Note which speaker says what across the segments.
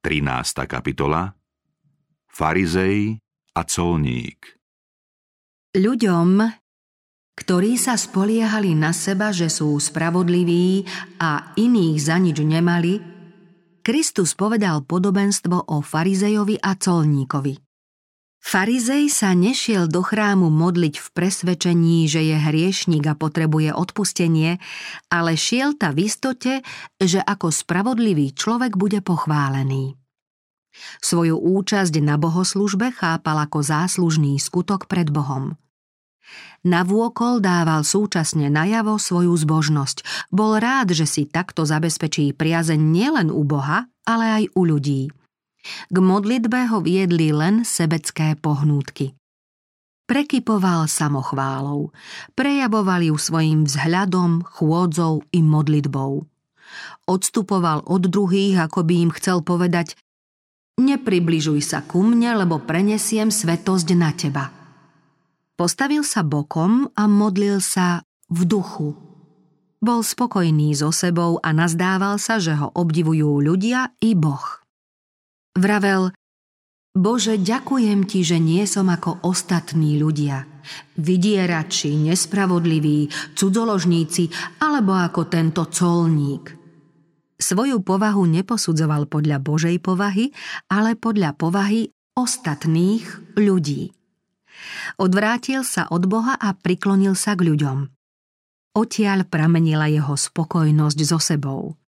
Speaker 1: 13. kapitola Farizej a colník
Speaker 2: Ľuďom, ktorí sa spoliehali na seba, že sú spravodliví a iných za nič nemali, Kristus povedal podobenstvo o farizejovi a colníkovi. Farizej sa nešiel do chrámu modliť v presvedčení, že je hriešnik a potrebuje odpustenie, ale šiel ta v istote, že ako spravodlivý človek bude pochválený. Svoju účasť na bohoslužbe chápal ako záslužný skutok pred Bohom. Navôkol dával súčasne najavo svoju zbožnosť. Bol rád, že si takto zabezpečí priazeň nielen u Boha, ale aj u ľudí – k modlitbe ho viedli len sebecké pohnútky. Prekypoval samochválou, prejavoval ju svojim vzhľadom, chôdzou i modlitbou. Odstupoval od druhých, ako by im chcel povedať Nepribližuj sa ku mne, lebo prenesiem svetosť na teba. Postavil sa bokom a modlil sa v duchu. Bol spokojný so sebou a nazdával sa, že ho obdivujú ľudia i Boh. Vravel, Bože, ďakujem ti, že nie som ako ostatní ľudia. Vydierači, nespravodliví, cudzoložníci alebo ako tento colník. Svoju povahu neposudzoval podľa Božej povahy, ale podľa povahy ostatných ľudí. Odvrátil sa od Boha a priklonil sa k ľuďom. Odtiaľ pramenila jeho spokojnosť so sebou.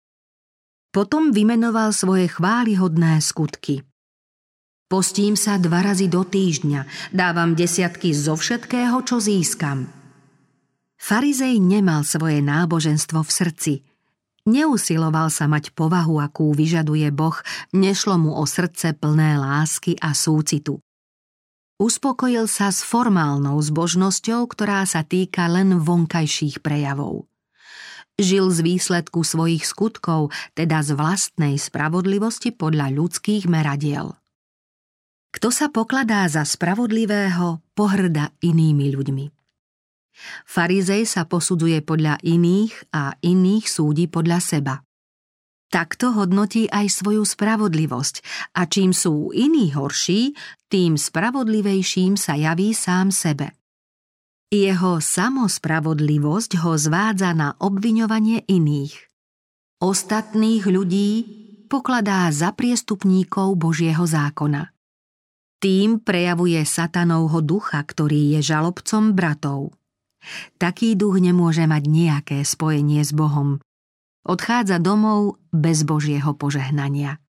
Speaker 2: Potom vymenoval svoje chválihodné skutky. Postím sa dva razy do týždňa, dávam desiatky zo všetkého, čo získam. Farizej nemal svoje náboženstvo v srdci. Neusiloval sa mať povahu, akú vyžaduje Boh, nešlo mu o srdce plné lásky a súcitu. Uspokojil sa s formálnou zbožnosťou, ktorá sa týka len vonkajších prejavov. Žil z výsledku svojich skutkov, teda z vlastnej spravodlivosti podľa ľudských meradiel. Kto sa pokladá za spravodlivého, pohrda inými ľuďmi. Farizej sa posudzuje podľa iných a iných súdi podľa seba. Takto hodnotí aj svoju spravodlivosť a čím sú iní horší, tým spravodlivejším sa javí sám sebe. Jeho samospravodlivosť ho zvádza na obviňovanie iných. Ostatných ľudí pokladá za priestupníkov Božieho zákona. Tým prejavuje satanovho ducha, ktorý je žalobcom bratov. Taký duch nemôže mať nejaké spojenie s Bohom. Odchádza domov bez Božieho požehnania.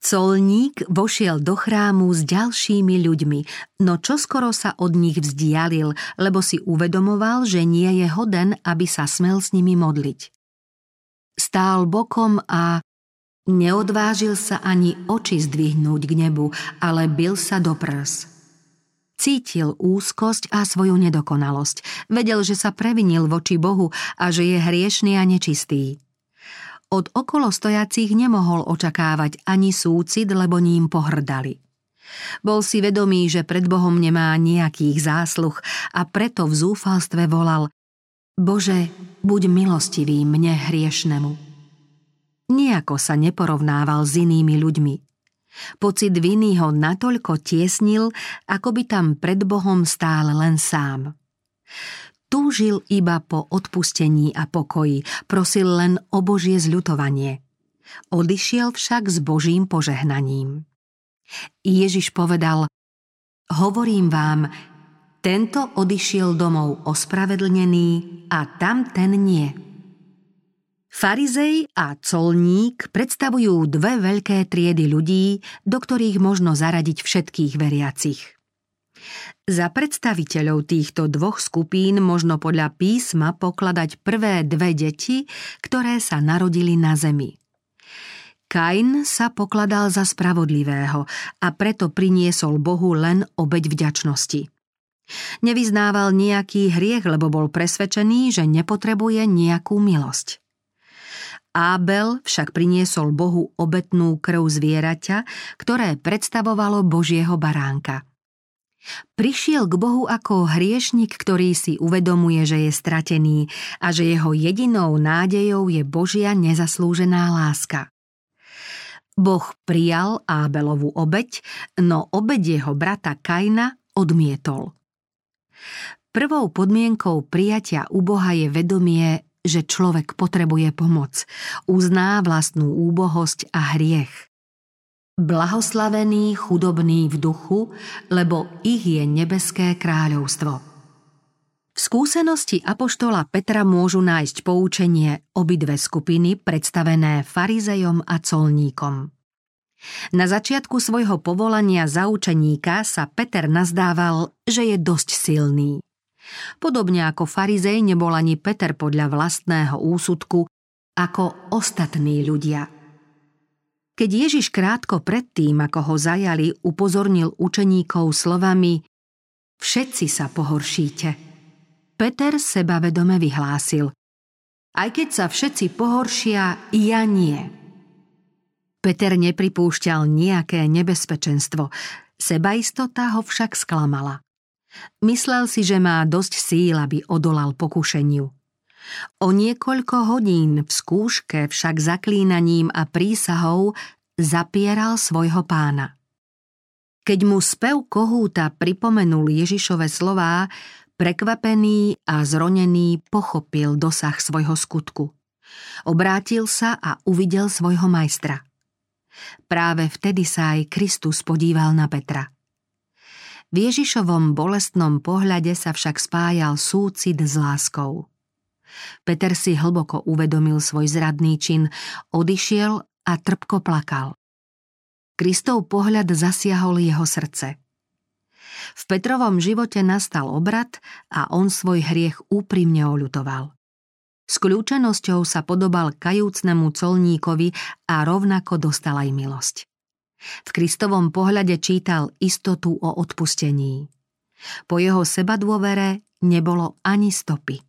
Speaker 2: Colník vošiel do chrámu s ďalšími ľuďmi, no čoskoro sa od nich vzdialil, lebo si uvedomoval, že nie je hoden, aby sa smel s nimi modliť. Stál bokom a neodvážil sa ani oči zdvihnúť k nebu, ale bil sa do prs. Cítil úzkosť a svoju nedokonalosť. Vedel, že sa previnil voči Bohu a že je hriešný a nečistý. Od okolo stojacích nemohol očakávať ani súcit, lebo ním pohrdali. Bol si vedomý, že pred Bohom nemá nejakých zásluh a preto v zúfalstve volal Bože, buď milostivý mne hriešnemu. Nijako sa neporovnával s inými ľuďmi. Pocit viny ho natoľko tiesnil, ako by tam pred Bohom stál len sám. Túžil iba po odpustení a pokoji, prosil len o Božie zľutovanie. Odišiel však s Božím požehnaním. Ježiš povedal, hovorím vám, tento odišiel domov ospravedlnený a tam ten nie. Farizej a colník predstavujú dve veľké triedy ľudí, do ktorých možno zaradiť všetkých veriacich. Za predstaviteľov týchto dvoch skupín možno podľa písma pokladať prvé dve deti, ktoré sa narodili na zemi. Kain sa pokladal za spravodlivého a preto priniesol Bohu len obeď vďačnosti. Nevyznával nejaký hriech, lebo bol presvedčený, že nepotrebuje nejakú milosť. Ábel však priniesol Bohu obetnú krv zvieraťa, ktoré predstavovalo Božieho baránka – Prišiel k Bohu ako hriešnik, ktorý si uvedomuje, že je stratený a že jeho jedinou nádejou je Božia nezaslúžená láska. Boh prijal Ábelovú obeď, no obeď jeho brata Kaina odmietol. Prvou podmienkou prijatia u Boha je vedomie, že človek potrebuje pomoc, uzná vlastnú úbohosť a hriech. Blahoslavený chudobný v duchu, lebo ich je nebeské kráľovstvo. V skúsenosti apoštola Petra môžu nájsť poučenie obidve skupiny predstavené farizejom a colníkom. Na začiatku svojho povolania za učeníka sa Peter nazdával, že je dosť silný. Podobne ako farizej nebol ani Peter podľa vlastného úsudku ako ostatní ľudia. Keď Ježiš krátko predtým, ako ho zajali, upozornil učeníkov slovami Všetci sa pohoršíte. Peter sebavedome vyhlásil Aj keď sa všetci pohoršia, ja nie. Peter nepripúšťal nejaké nebezpečenstvo, sebaistota ho však sklamala. Myslel si, že má dosť síl, aby odolal pokušeniu. O niekoľko hodín v skúške však zaklínaním a prísahou zapieral svojho pána. Keď mu spev kohúta pripomenul Ježišove slová, prekvapený a zronený pochopil dosah svojho skutku. Obrátil sa a uvidel svojho majstra. Práve vtedy sa aj Kristus podíval na Petra – v Ježišovom bolestnom pohľade sa však spájal súcit s láskou. Peter si hlboko uvedomil svoj zradný čin, odišiel a trpko plakal. Kristov pohľad zasiahol jeho srdce. V Petrovom živote nastal obrad a on svoj hriech úprimne oľutoval. S kľúčenosťou sa podobal kajúcnemu colníkovi a rovnako dostal aj milosť. V Kristovom pohľade čítal istotu o odpustení. Po jeho sebadôvere nebolo ani stopy.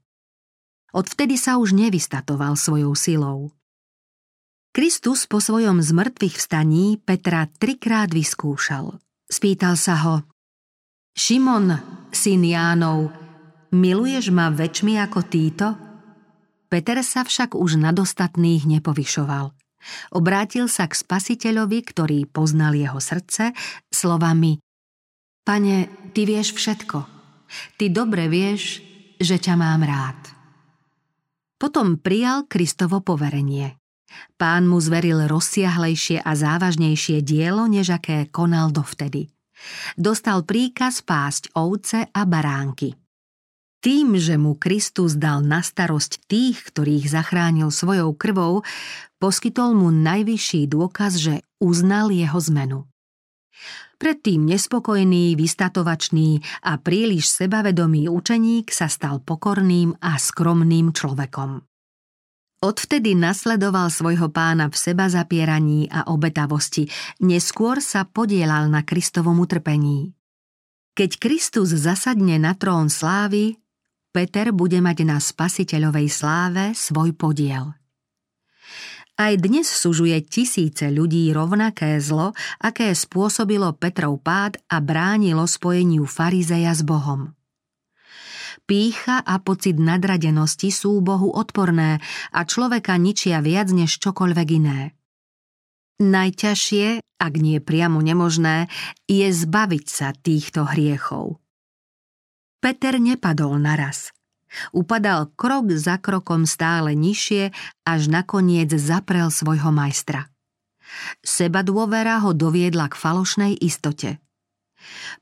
Speaker 2: Odvtedy sa už nevystatoval svojou silou. Kristus po svojom zmrtvých vstaní Petra trikrát vyskúšal. Spýtal sa ho, Šimon, syn Jánov, miluješ ma väčšmi ako títo? Peter sa však už nad ostatných nepovyšoval. Obrátil sa k spasiteľovi, ktorý poznal jeho srdce, slovami Pane, ty vieš všetko. Ty dobre vieš, že ťa mám rád. Potom prijal Kristovo poverenie. Pán mu zveril rozsiahlejšie a závažnejšie dielo, než aké konal dovtedy. Dostal príkaz pásť ovce a baránky. Tým, že mu Kristus dal na starosť tých, ktorých zachránil svojou krvou, poskytol mu najvyšší dôkaz, že uznal jeho zmenu. Predtým nespokojný, vystatovačný a príliš sebavedomý učeník sa stal pokorným a skromným človekom. Odvtedy nasledoval svojho pána v seba zapieraní a obetavosti, neskôr sa podielal na Kristovom utrpení. Keď Kristus zasadne na trón slávy, Peter bude mať na spasiteľovej sláve svoj podiel. Aj dnes sužuje tisíce ľudí rovnaké zlo, aké spôsobilo Petrov pád a bránilo spojeniu farizeja s Bohom. Pícha a pocit nadradenosti sú Bohu odporné a človeka ničia viac než čokoľvek iné. Najťažšie, ak nie priamo nemožné, je zbaviť sa týchto hriechov. Peter nepadol naraz. Upadal krok za krokom stále nižšie, až nakoniec zaprel svojho majstra. Seba dôvera ho doviedla k falošnej istote.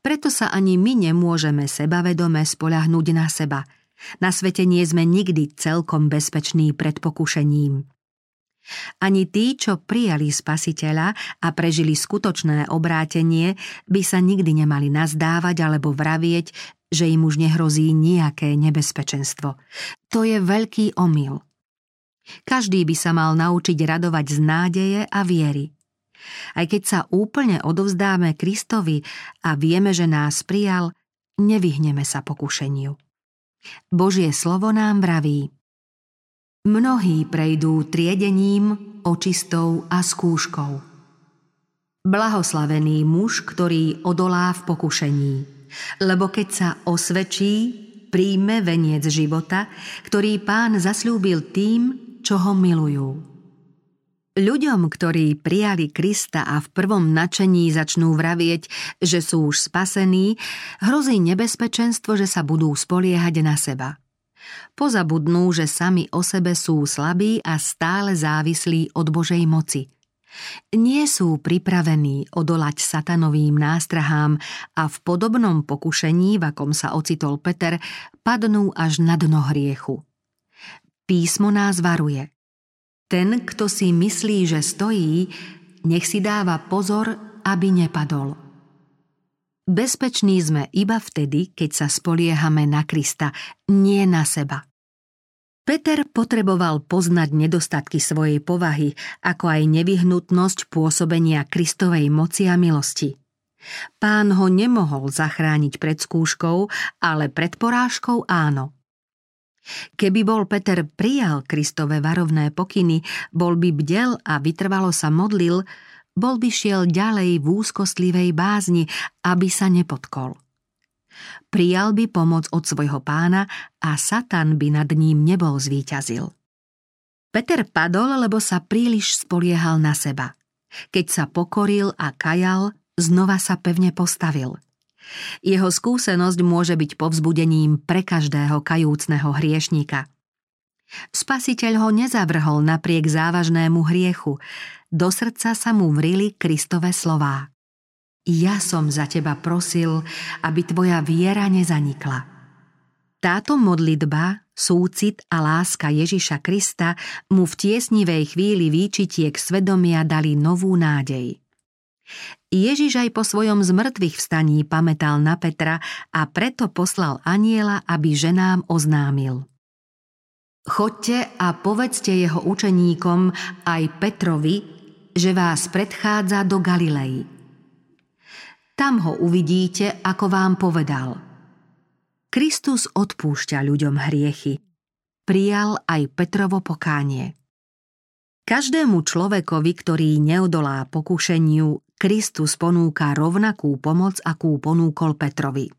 Speaker 2: Preto sa ani my nemôžeme sebavedome spoľahnúť na seba. Na svete nie sme nikdy celkom bezpeční pred pokušením. Ani tí, čo prijali spasiteľa a prežili skutočné obrátenie, by sa nikdy nemali nazdávať alebo vravieť, že im už nehrozí nejaké nebezpečenstvo. To je veľký omyl. Každý by sa mal naučiť radovať z nádeje a viery. Aj keď sa úplne odovzdáme Kristovi a vieme, že nás prijal, nevyhneme sa pokušeniu. Božie slovo nám vraví – Mnohí prejdú triedením, očistou a skúškou. Blahoslavený muž, ktorý odolá v pokušení, lebo keď sa osvedčí, príjme veniec života, ktorý pán zasľúbil tým, čo ho milujú. Ľuďom, ktorí prijali Krista a v prvom načení začnú vravieť, že sú už spasení, hrozí nebezpečenstvo, že sa budú spoliehať na seba. Pozabudnú, že sami o sebe sú slabí a stále závislí od Božej moci. Nie sú pripravení odolať satanovým nástrahám a v podobnom pokušení, v akom sa ocitol Peter, padnú až na dno hriechu. Písmo nás varuje – ten, kto si myslí, že stojí, nech si dáva pozor, aby nepadol. Bezpeční sme iba vtedy, keď sa spoliehame na Krista, nie na seba. Peter potreboval poznať nedostatky svojej povahy, ako aj nevyhnutnosť pôsobenia Kristovej moci a milosti. Pán ho nemohol zachrániť pred skúškou, ale pred porážkou áno. Keby bol Peter prijal Kristové varovné pokyny, bol by bdel a vytrvalo sa modlil, bol by šiel ďalej v úzkostlivej bázni, aby sa nepotkol. Prijal by pomoc od svojho pána a Satan by nad ním nebol zvíťazil. Peter padol, lebo sa príliš spoliehal na seba. Keď sa pokoril a kajal, znova sa pevne postavil – jeho skúsenosť môže byť povzbudením pre každého kajúcneho hriešníka. Spasiteľ ho nezavrhol napriek závažnému hriechu. Do srdca sa mu vrili Kristové slová. Ja som za teba prosil, aby tvoja viera nezanikla. Táto modlitba, súcit a láska Ježiša Krista mu v tiesnivej chvíli výčitiek svedomia dali novú nádej. Ježiš aj po svojom zmrtvých vstaní pamätal na Petra a preto poslal aniela, aby ženám oznámil. Chodte a povedzte jeho učeníkom aj Petrovi, že vás predchádza do Galilei. Tam ho uvidíte, ako vám povedal. Kristus odpúšťa ľuďom hriechy. Prijal aj Petrovo pokánie. Každému človekovi, ktorý neodolá pokušeniu, Kristus ponúka rovnakú pomoc, akú ponúkol Petrovi.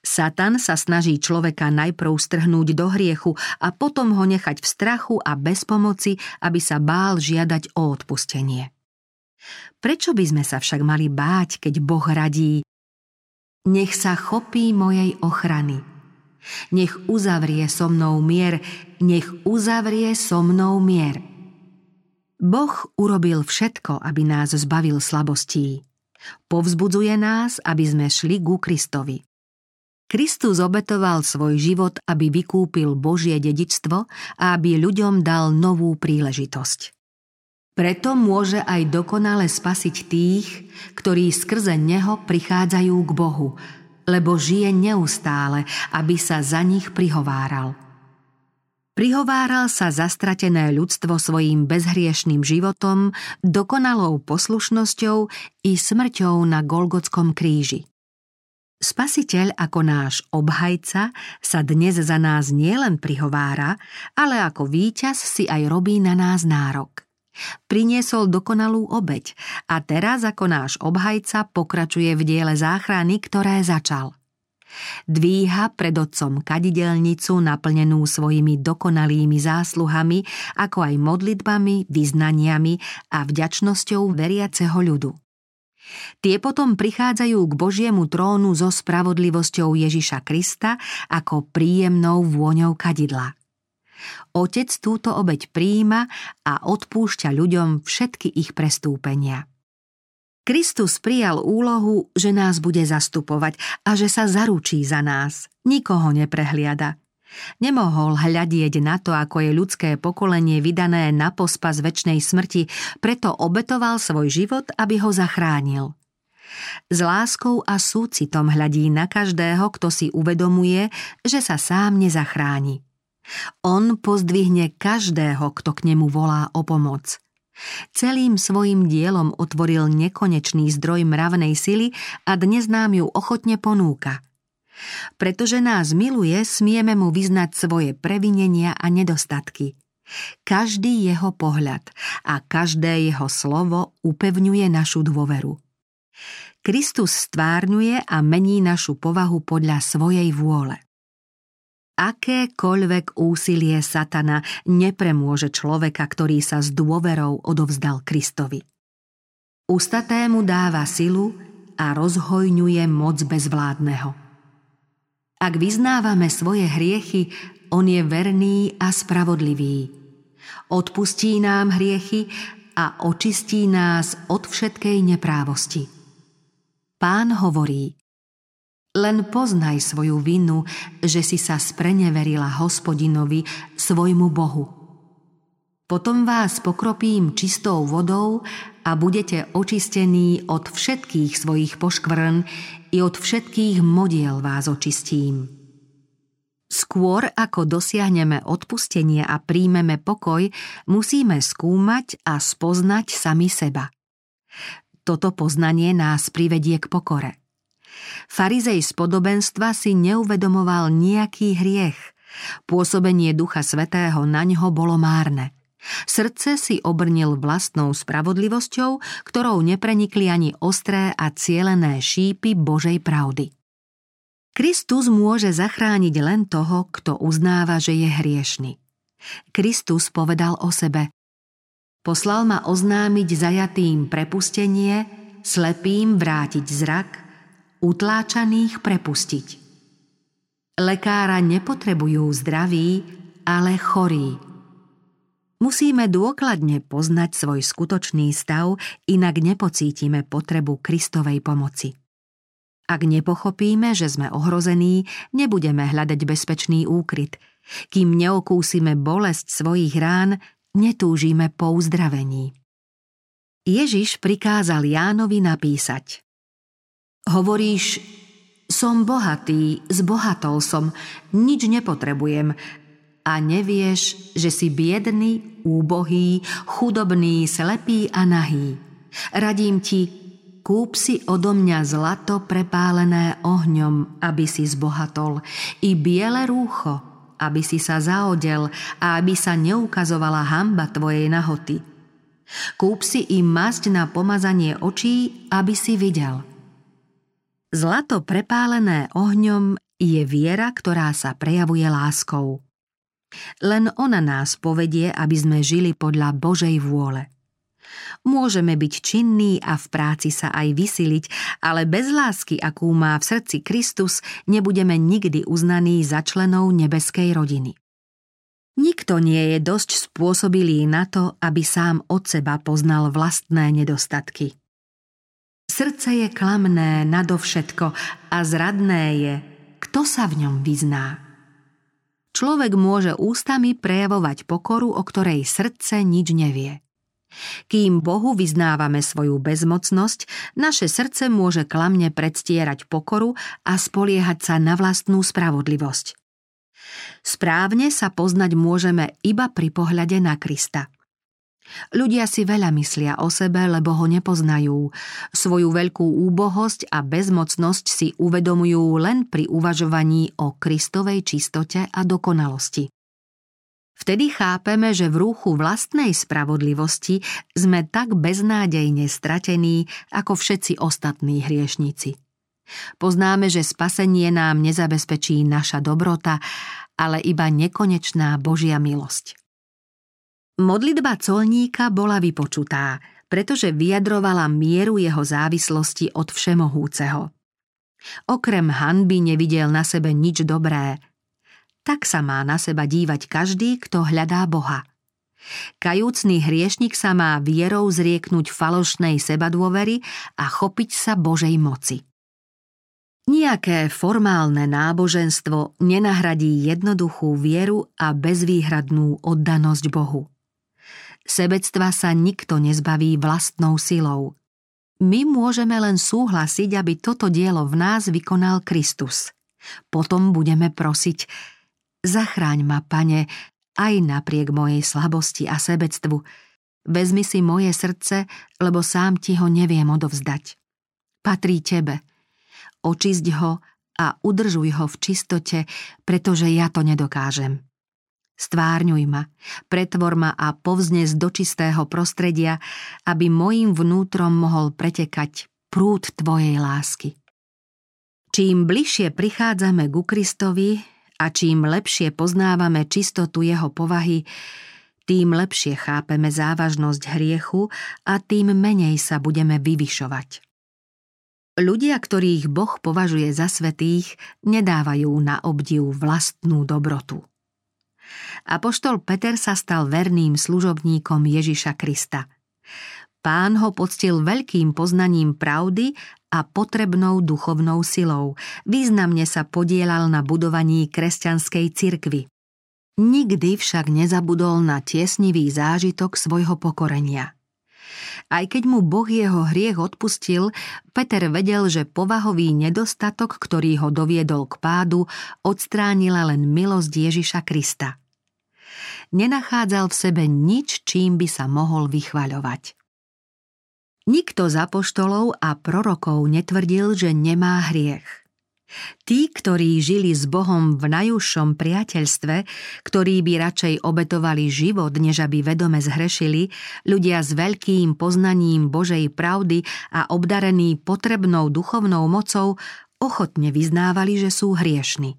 Speaker 2: Satan sa snaží človeka najprv strhnúť do hriechu a potom ho nechať v strachu a bez pomoci, aby sa bál žiadať o odpustenie. Prečo by sme sa však mali báť, keď Boh radí Nech sa chopí mojej ochrany. Nech uzavrie so mnou mier, nech uzavrie so mnou mier. Boh urobil všetko, aby nás zbavil slabostí. Povzbudzuje nás, aby sme šli ku Kristovi. Kristus obetoval svoj život, aby vykúpil Božie dedičstvo a aby ľuďom dal novú príležitosť. Preto môže aj dokonale spasiť tých, ktorí skrze Neho prichádzajú k Bohu, lebo žije neustále, aby sa za nich prihováral – Prihováral sa zastratené ľudstvo svojim bezhriešným životom, dokonalou poslušnosťou i smrťou na Golgotskom kríži. Spasiteľ ako náš obhajca sa dnes za nás nielen prihovára, ale ako víťaz si aj robí na nás nárok. Priniesol dokonalú obeď a teraz ako náš obhajca pokračuje v diele záchrany, ktoré začal – Dvíha pred otcom kadidelnicu naplnenú svojimi dokonalými zásluhami, ako aj modlitbami, vyznaniami a vďačnosťou veriaceho ľudu. Tie potom prichádzajú k Božiemu trónu so spravodlivosťou Ježiša Krista ako príjemnou vôňou kadidla. Otec túto obeď príjima a odpúšťa ľuďom všetky ich prestúpenia. Kristus prijal úlohu, že nás bude zastupovať a že sa zaručí za nás. Nikoho neprehliada. Nemohol hľadieť na to, ako je ľudské pokolenie vydané na pospas väčšnej smrti, preto obetoval svoj život, aby ho zachránil. S láskou a súcitom hľadí na každého, kto si uvedomuje, že sa sám nezachráni. On pozdvihne každého, kto k nemu volá o pomoc – Celým svojim dielom otvoril nekonečný zdroj mravnej sily a dnes nám ju ochotne ponúka. Pretože nás miluje, smieme mu vyznať svoje previnenia a nedostatky. Každý jeho pohľad a každé jeho slovo upevňuje našu dôveru. Kristus stvárňuje a mení našu povahu podľa svojej vôle. Akékoľvek úsilie satana nepremôže človeka, ktorý sa s dôverou odovzdal Kristovi. Ustatému dáva silu a rozhojňuje moc bezvládneho. Ak vyznávame svoje hriechy, on je verný a spravodlivý. Odpustí nám hriechy a očistí nás od všetkej neprávosti. Pán hovorí, len poznaj svoju vinu, že si sa spreneverila hospodinovi, svojmu Bohu. Potom vás pokropím čistou vodou a budete očistení od všetkých svojich poškvrn i od všetkých modiel vás očistím. Skôr ako dosiahneme odpustenie a príjmeme pokoj, musíme skúmať a spoznať sami seba. Toto poznanie nás privedie k pokore. Farizej z podobenstva si neuvedomoval nejaký hriech. Pôsobenie Ducha Svetého na ňo bolo márne. Srdce si obrnil vlastnou spravodlivosťou, ktorou neprenikli ani ostré a cielené šípy Božej pravdy. Kristus môže zachrániť len toho, kto uznáva, že je hriešny. Kristus povedal o sebe Poslal ma oznámiť zajatým prepustenie, slepým vrátiť zrak, utláčaných prepustiť. Lekára nepotrebujú zdraví, ale chorí. Musíme dôkladne poznať svoj skutočný stav, inak nepocítime potrebu Kristovej pomoci. Ak nepochopíme, že sme ohrození, nebudeme hľadať bezpečný úkryt. Kým neokúsime bolesť svojich rán, netúžime po uzdravení. Ježiš prikázal Jánovi napísať Hovoríš, som bohatý, zbohatol som, nič nepotrebujem a nevieš, že si biedný, úbohý, chudobný, slepý a nahý. Radím ti, kúp si odo mňa zlato prepálené ohňom, aby si zbohatol, i biele rúcho, aby si sa zaodel a aby sa neukazovala hamba tvojej nahoty. Kúp si i masť na pomazanie očí, aby si videl – Zlato prepálené ohňom je viera, ktorá sa prejavuje láskou. Len ona nás povedie, aby sme žili podľa Božej vôle. Môžeme byť činní a v práci sa aj vysiliť, ale bez lásky, akú má v srdci Kristus, nebudeme nikdy uznaní za členov nebeskej rodiny. Nikto nie je dosť spôsobilý na to, aby sám od seba poznal vlastné nedostatky. Srdce je klamné nadovšetko a zradné je, kto sa v ňom vyzná. Človek môže ústami prejavovať pokoru, o ktorej srdce nič nevie. Kým Bohu vyznávame svoju bezmocnosť, naše srdce môže klamne predstierať pokoru a spoliehať sa na vlastnú spravodlivosť. Správne sa poznať môžeme iba pri pohľade na Krista – Ľudia si veľa myslia o sebe, lebo ho nepoznajú. Svoju veľkú úbohosť a bezmocnosť si uvedomujú len pri uvažovaní o Kristovej čistote a dokonalosti. Vtedy chápeme, že v rúchu vlastnej spravodlivosti sme tak beznádejne stratení ako všetci ostatní hriešnici. Poznáme, že spasenie nám nezabezpečí naša dobrota, ale iba nekonečná Božia milosť. Modlitba colníka bola vypočutá, pretože vyjadrovala mieru jeho závislosti od všemohúceho. Okrem hanby nevidel na sebe nič dobré. Tak sa má na seba dívať každý, kto hľadá Boha. Kajúcný hriešnik sa má vierou zrieknúť falošnej sebadôvery a chopiť sa Božej moci. Nijaké formálne náboženstvo nenahradí jednoduchú vieru a bezvýhradnú oddanosť Bohu. Sebectva sa nikto nezbaví vlastnou silou. My môžeme len súhlasiť, aby toto dielo v nás vykonal Kristus. Potom budeme prosiť, zachráň ma, pane, aj napriek mojej slabosti a sebectvu. Vezmi si moje srdce, lebo sám ti ho neviem odovzdať. Patrí tebe. Očisť ho a udržuj ho v čistote, pretože ja to nedokážem. Stvárňuj ma, pretvor ma a povznes do čistého prostredia, aby mojim vnútrom mohol pretekať prúd Tvojej lásky. Čím bližšie prichádzame ku Kristovi A čím lepšie poznávame čistotu jeho povahy, tým lepšie chápeme závažnosť hriechu a tým menej sa budeme vyvyšovať. Ľudia, ktorých Boh považuje za svetých, nedávajú na obdiv vlastnú dobrotu. Apoštol Peter sa stal verným služobníkom Ježiša Krista. Pán ho poctil veľkým poznaním pravdy a potrebnou duchovnou silou. Významne sa podielal na budovaní kresťanskej cirkvy. Nikdy však nezabudol na tiesnivý zážitok svojho pokorenia. Aj keď mu Boh jeho hriech odpustil, Peter vedel, že povahový nedostatok, ktorý ho doviedol k pádu, odstránila len milosť Ježiša Krista. Nenachádzal v sebe nič, čím by sa mohol vychvaľovať. Nikto z apoštolov a prorokov netvrdil, že nemá hriech. Tí, ktorí žili s Bohom v najúžšom priateľstve, ktorí by radšej obetovali život, než aby vedome zhrešili, ľudia s veľkým poznaním Božej pravdy a obdarení potrebnou duchovnou mocou, ochotne vyznávali, že sú hriešni.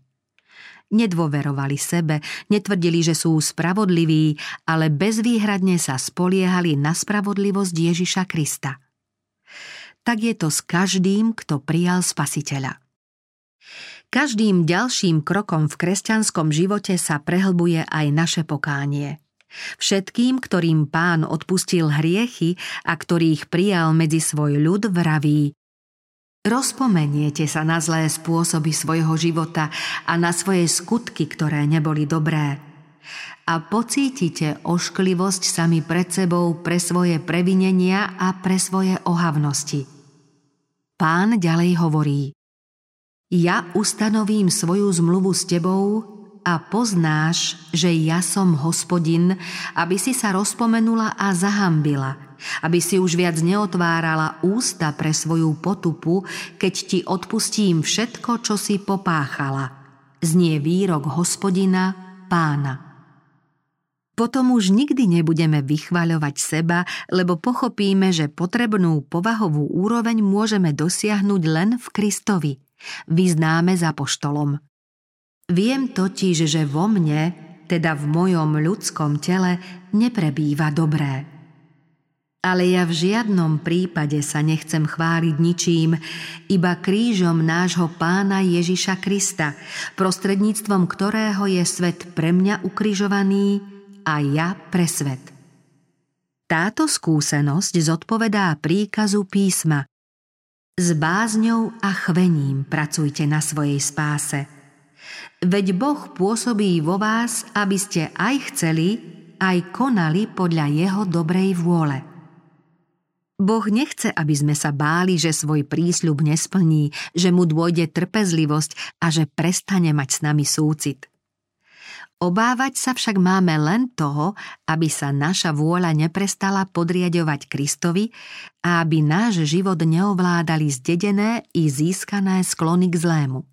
Speaker 2: Nedôverovali sebe, netvrdili, že sú spravodliví, ale bezvýhradne sa spoliehali na spravodlivosť Ježiša Krista. Tak je to s každým, kto prijal spasiteľa. Každým ďalším krokom v kresťanskom živote sa prehlbuje aj naše pokánie. Všetkým, ktorým pán odpustil hriechy a ktorých prijal medzi svoj ľud, vraví Rozpomeniete sa na zlé spôsoby svojho života a na svoje skutky, ktoré neboli dobré. A pocítite ošklivosť sami pred sebou pre svoje previnenia a pre svoje ohavnosti. Pán ďalej hovorí – ja ustanovím svoju zmluvu s tebou a poznáš, že ja som hospodin, aby si sa rozpomenula a zahambila, aby si už viac neotvárala ústa pre svoju potupu, keď ti odpustím všetko, čo si popáchala. Znie výrok hospodina, pána. Potom už nikdy nebudeme vychvaľovať seba, lebo pochopíme, že potrebnú povahovú úroveň môžeme dosiahnuť len v Kristovi – vyznáme za poštolom. Viem totiž, že vo mne, teda v mojom ľudskom tele, neprebýva dobré. Ale ja v žiadnom prípade sa nechcem chváliť ničím, iba krížom nášho pána Ježiša Krista, prostredníctvom ktorého je svet pre mňa ukrižovaný a ja pre svet. Táto skúsenosť zodpovedá príkazu písma – s bázňou a chvením pracujte na svojej spáse. Veď Boh pôsobí vo vás, aby ste aj chceli, aj konali podľa Jeho dobrej vôle. Boh nechce, aby sme sa báli, že svoj prísľub nesplní, že mu dôjde trpezlivosť a že prestane mať s nami súcit – Obávať sa však máme len toho, aby sa naša vôľa neprestala podriadovať Kristovi a aby náš život neovládali zdedené i získané sklony k zlému.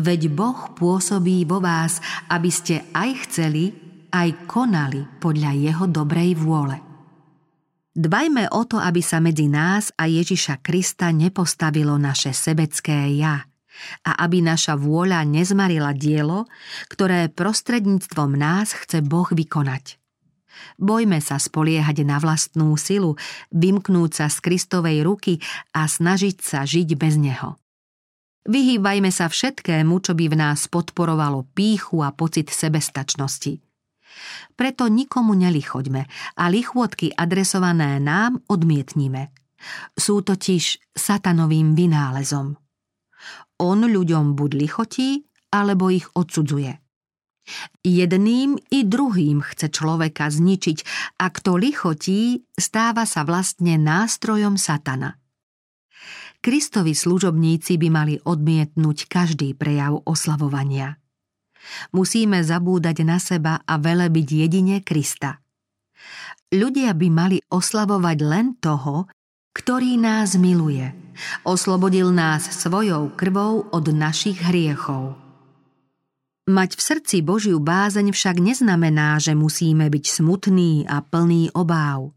Speaker 2: Veď Boh pôsobí vo vás, aby ste aj chceli, aj konali podľa Jeho dobrej vôle. Dbajme o to, aby sa medzi nás a Ježiša Krista nepostavilo naše sebecké ja – a aby naša vôľa nezmarila dielo, ktoré prostredníctvom nás chce Boh vykonať. Bojme sa spoliehať na vlastnú silu, vymknúť sa z Kristovej ruky a snažiť sa žiť bez Neho. Vyhýbajme sa všetkému, čo by v nás podporovalo píchu a pocit sebestačnosti. Preto nikomu nelichoďme a lichôdky adresované nám odmietnime. Sú totiž satanovým vynálezom. On ľuďom buď lichotí, alebo ich odsudzuje. Jedným i druhým chce človeka zničiť a kto lichotí, stáva sa vlastne nástrojom satana. Kristovi služobníci by mali odmietnúť každý prejav oslavovania. Musíme zabúdať na seba a velebiť jedine Krista. Ľudia by mali oslavovať len toho, ktorý nás miluje. Oslobodil nás svojou krvou od našich hriechov. Mať v srdci Božiu bázeň však neznamená, že musíme byť smutní a plní obáv.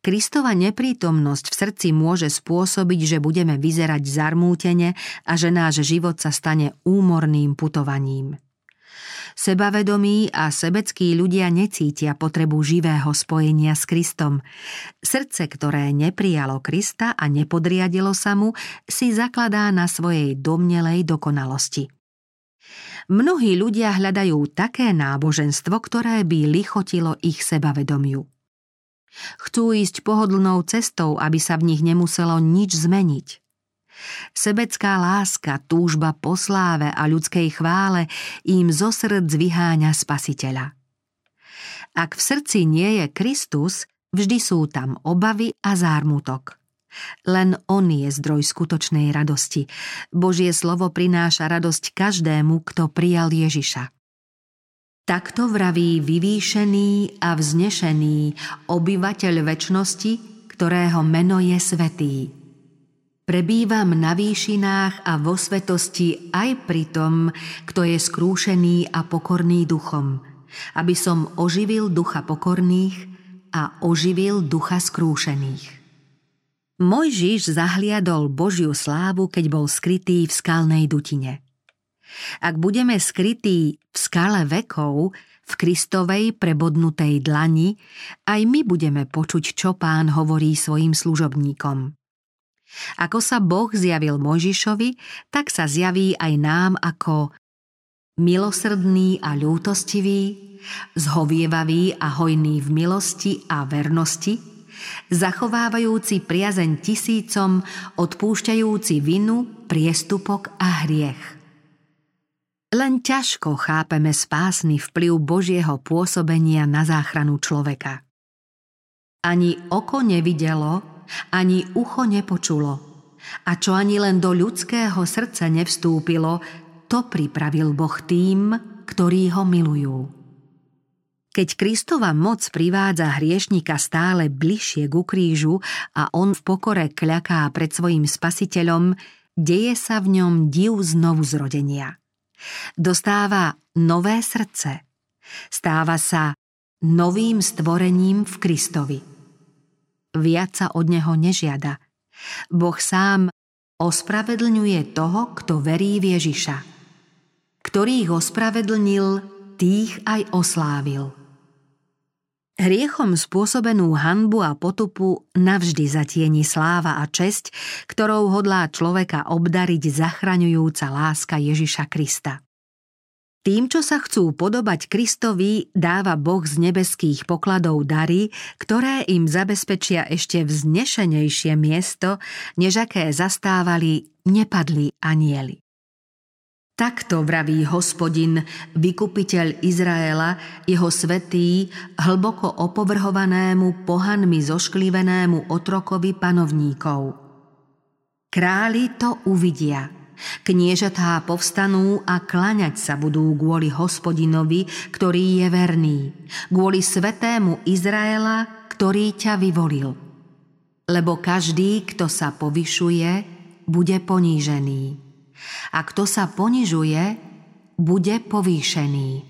Speaker 2: Kristova neprítomnosť v srdci môže spôsobiť, že budeme vyzerať zarmútene a že náš život sa stane úmorným putovaním. Sebavedomí a sebeckí ľudia necítia potrebu živého spojenia s Kristom. Srdce, ktoré neprijalo Krista a nepodriadilo sa mu, si zakladá na svojej domnelej dokonalosti. Mnohí ľudia hľadajú také náboženstvo, ktoré by lichotilo ich sebavedomiu. Chcú ísť pohodlnou cestou, aby sa v nich nemuselo nič zmeniť. Sebecká láska, túžba po sláve a ľudskej chvále im zo srdc vyháňa spasiteľa. Ak v srdci nie je Kristus, vždy sú tam obavy a zármutok. Len On je zdroj skutočnej radosti. Božie slovo prináša radosť každému, kto prijal Ježiša. Takto vraví vyvýšený a vznešený obyvateľ väčšnosti, ktorého meno je svetý. Prebývam na výšinách a vo svetosti aj pri tom, kto je skrúšený a pokorný duchom, aby som oživil ducha pokorných a oživil ducha skrúšených. Mojžiš zahliadol Božiu slávu, keď bol skrytý v skalnej dutine. Ak budeme skrytí v skale vekov, v Kristovej prebodnutej dlani, aj my budeme počuť, čo pán hovorí svojim služobníkom. Ako sa Boh zjavil Mojžišovi, tak sa zjaví aj nám ako milosrdný a ľútostivý, zhovievavý a hojný v milosti a vernosti, zachovávajúci priazeň tisícom, odpúšťajúci vinu, priestupok a hriech. Len ťažko chápeme spásny vplyv Božieho pôsobenia na záchranu človeka. Ani oko nevidelo, ani ucho nepočulo. A čo ani len do ľudského srdca nevstúpilo, to pripravil Boh tým, ktorí ho milujú. Keď Kristova moc privádza hriešnika stále bližšie ku krížu a on v pokore kľaká pred svojim spasiteľom, deje sa v ňom div znovu zrodenia. Dostáva nové srdce. Stáva sa novým stvorením v Kristovi viac sa od neho nežiada. Boh sám ospravedlňuje toho, kto verí v Ježiša. Ktorý ho ospravedlnil, tých aj oslávil. Hriechom spôsobenú hanbu a potupu navždy zatieni sláva a česť, ktorou hodlá človeka obdariť zachraňujúca láska Ježiša Krista. Tým, čo sa chcú podobať Kristovi, dáva Boh z nebeských pokladov dary, ktoré im zabezpečia ešte vznešenejšie miesto, než aké zastávali nepadli anieli. Takto vraví hospodin, vykupiteľ Izraela, jeho svetý, hlboko opovrhovanému, pohanmi zošklivenému otrokovi panovníkov. Králi to uvidia – Kniežatá povstanú a klaňať sa budú kvôli hospodinovi, ktorý je verný, kvôli svetému Izraela, ktorý ťa vyvolil. Lebo každý, kto sa povyšuje, bude ponížený. A kto sa ponižuje, bude povýšený.